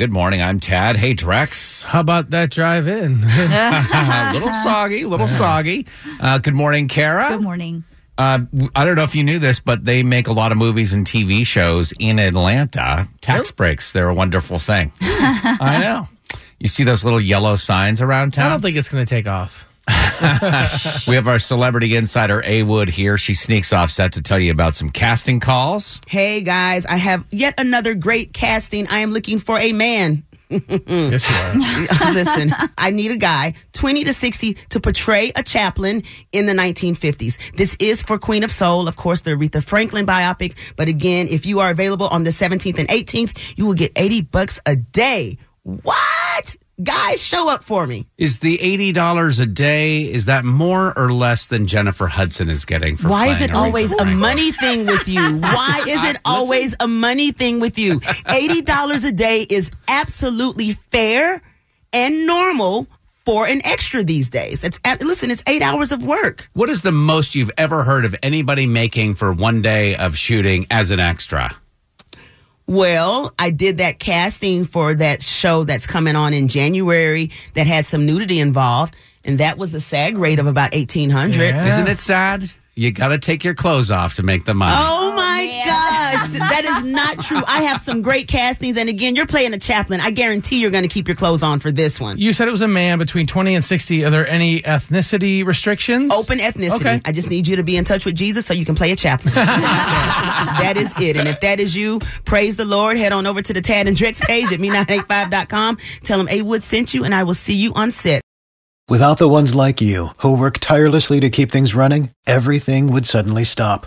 Good morning. I'm Tad. Hey, Drex. How about that drive in? a little soggy, a little soggy. Uh, good morning, Kara. Good morning. Uh, I don't know if you knew this, but they make a lot of movies and TV shows in Atlanta. Tax breaks, they're a wonderful thing. I know. You see those little yellow signs around town? I town? don't think it's going to take off. we have our celebrity insider, A Wood, here. She sneaks off set to tell you about some casting calls. Hey guys, I have yet another great casting. I am looking for a man. yes, you are. Listen, I need a guy 20 to 60 to portray a chaplain in the 1950s. This is for Queen of Soul, of course, the Aretha Franklin biopic. But again, if you are available on the 17th and 18th, you will get 80 bucks a day. What? Guys, show up for me. Is the $80 a day, is that more or less than Jennifer Hudson is getting for Why is it always a money thing with you? Why is it always a money thing with you? $80 a day is absolutely fair and normal for an extra these days. It's listen, it's 8 hours of work. What is the most you've ever heard of anybody making for one day of shooting as an extra? Well, I did that casting for that show that's coming on in January that had some nudity involved, and that was a SAG rate of about 1800. Yeah. Isn't it sad? You got to take your clothes off to make the money. Oh my gosh, Th- that is not true. I have some great castings, and again, you're playing a chaplain. I guarantee you're going to keep your clothes on for this one. You said it was a man between 20 and 60. Are there any ethnicity restrictions? Open ethnicity. Okay. I just need you to be in touch with Jesus so you can play a chaplain. that is it. And if that is you, praise the Lord. Head on over to the Tad and Drex page at me985.com. Tell them A Wood sent you, and I will see you on set. Without the ones like you, who work tirelessly to keep things running, everything would suddenly stop.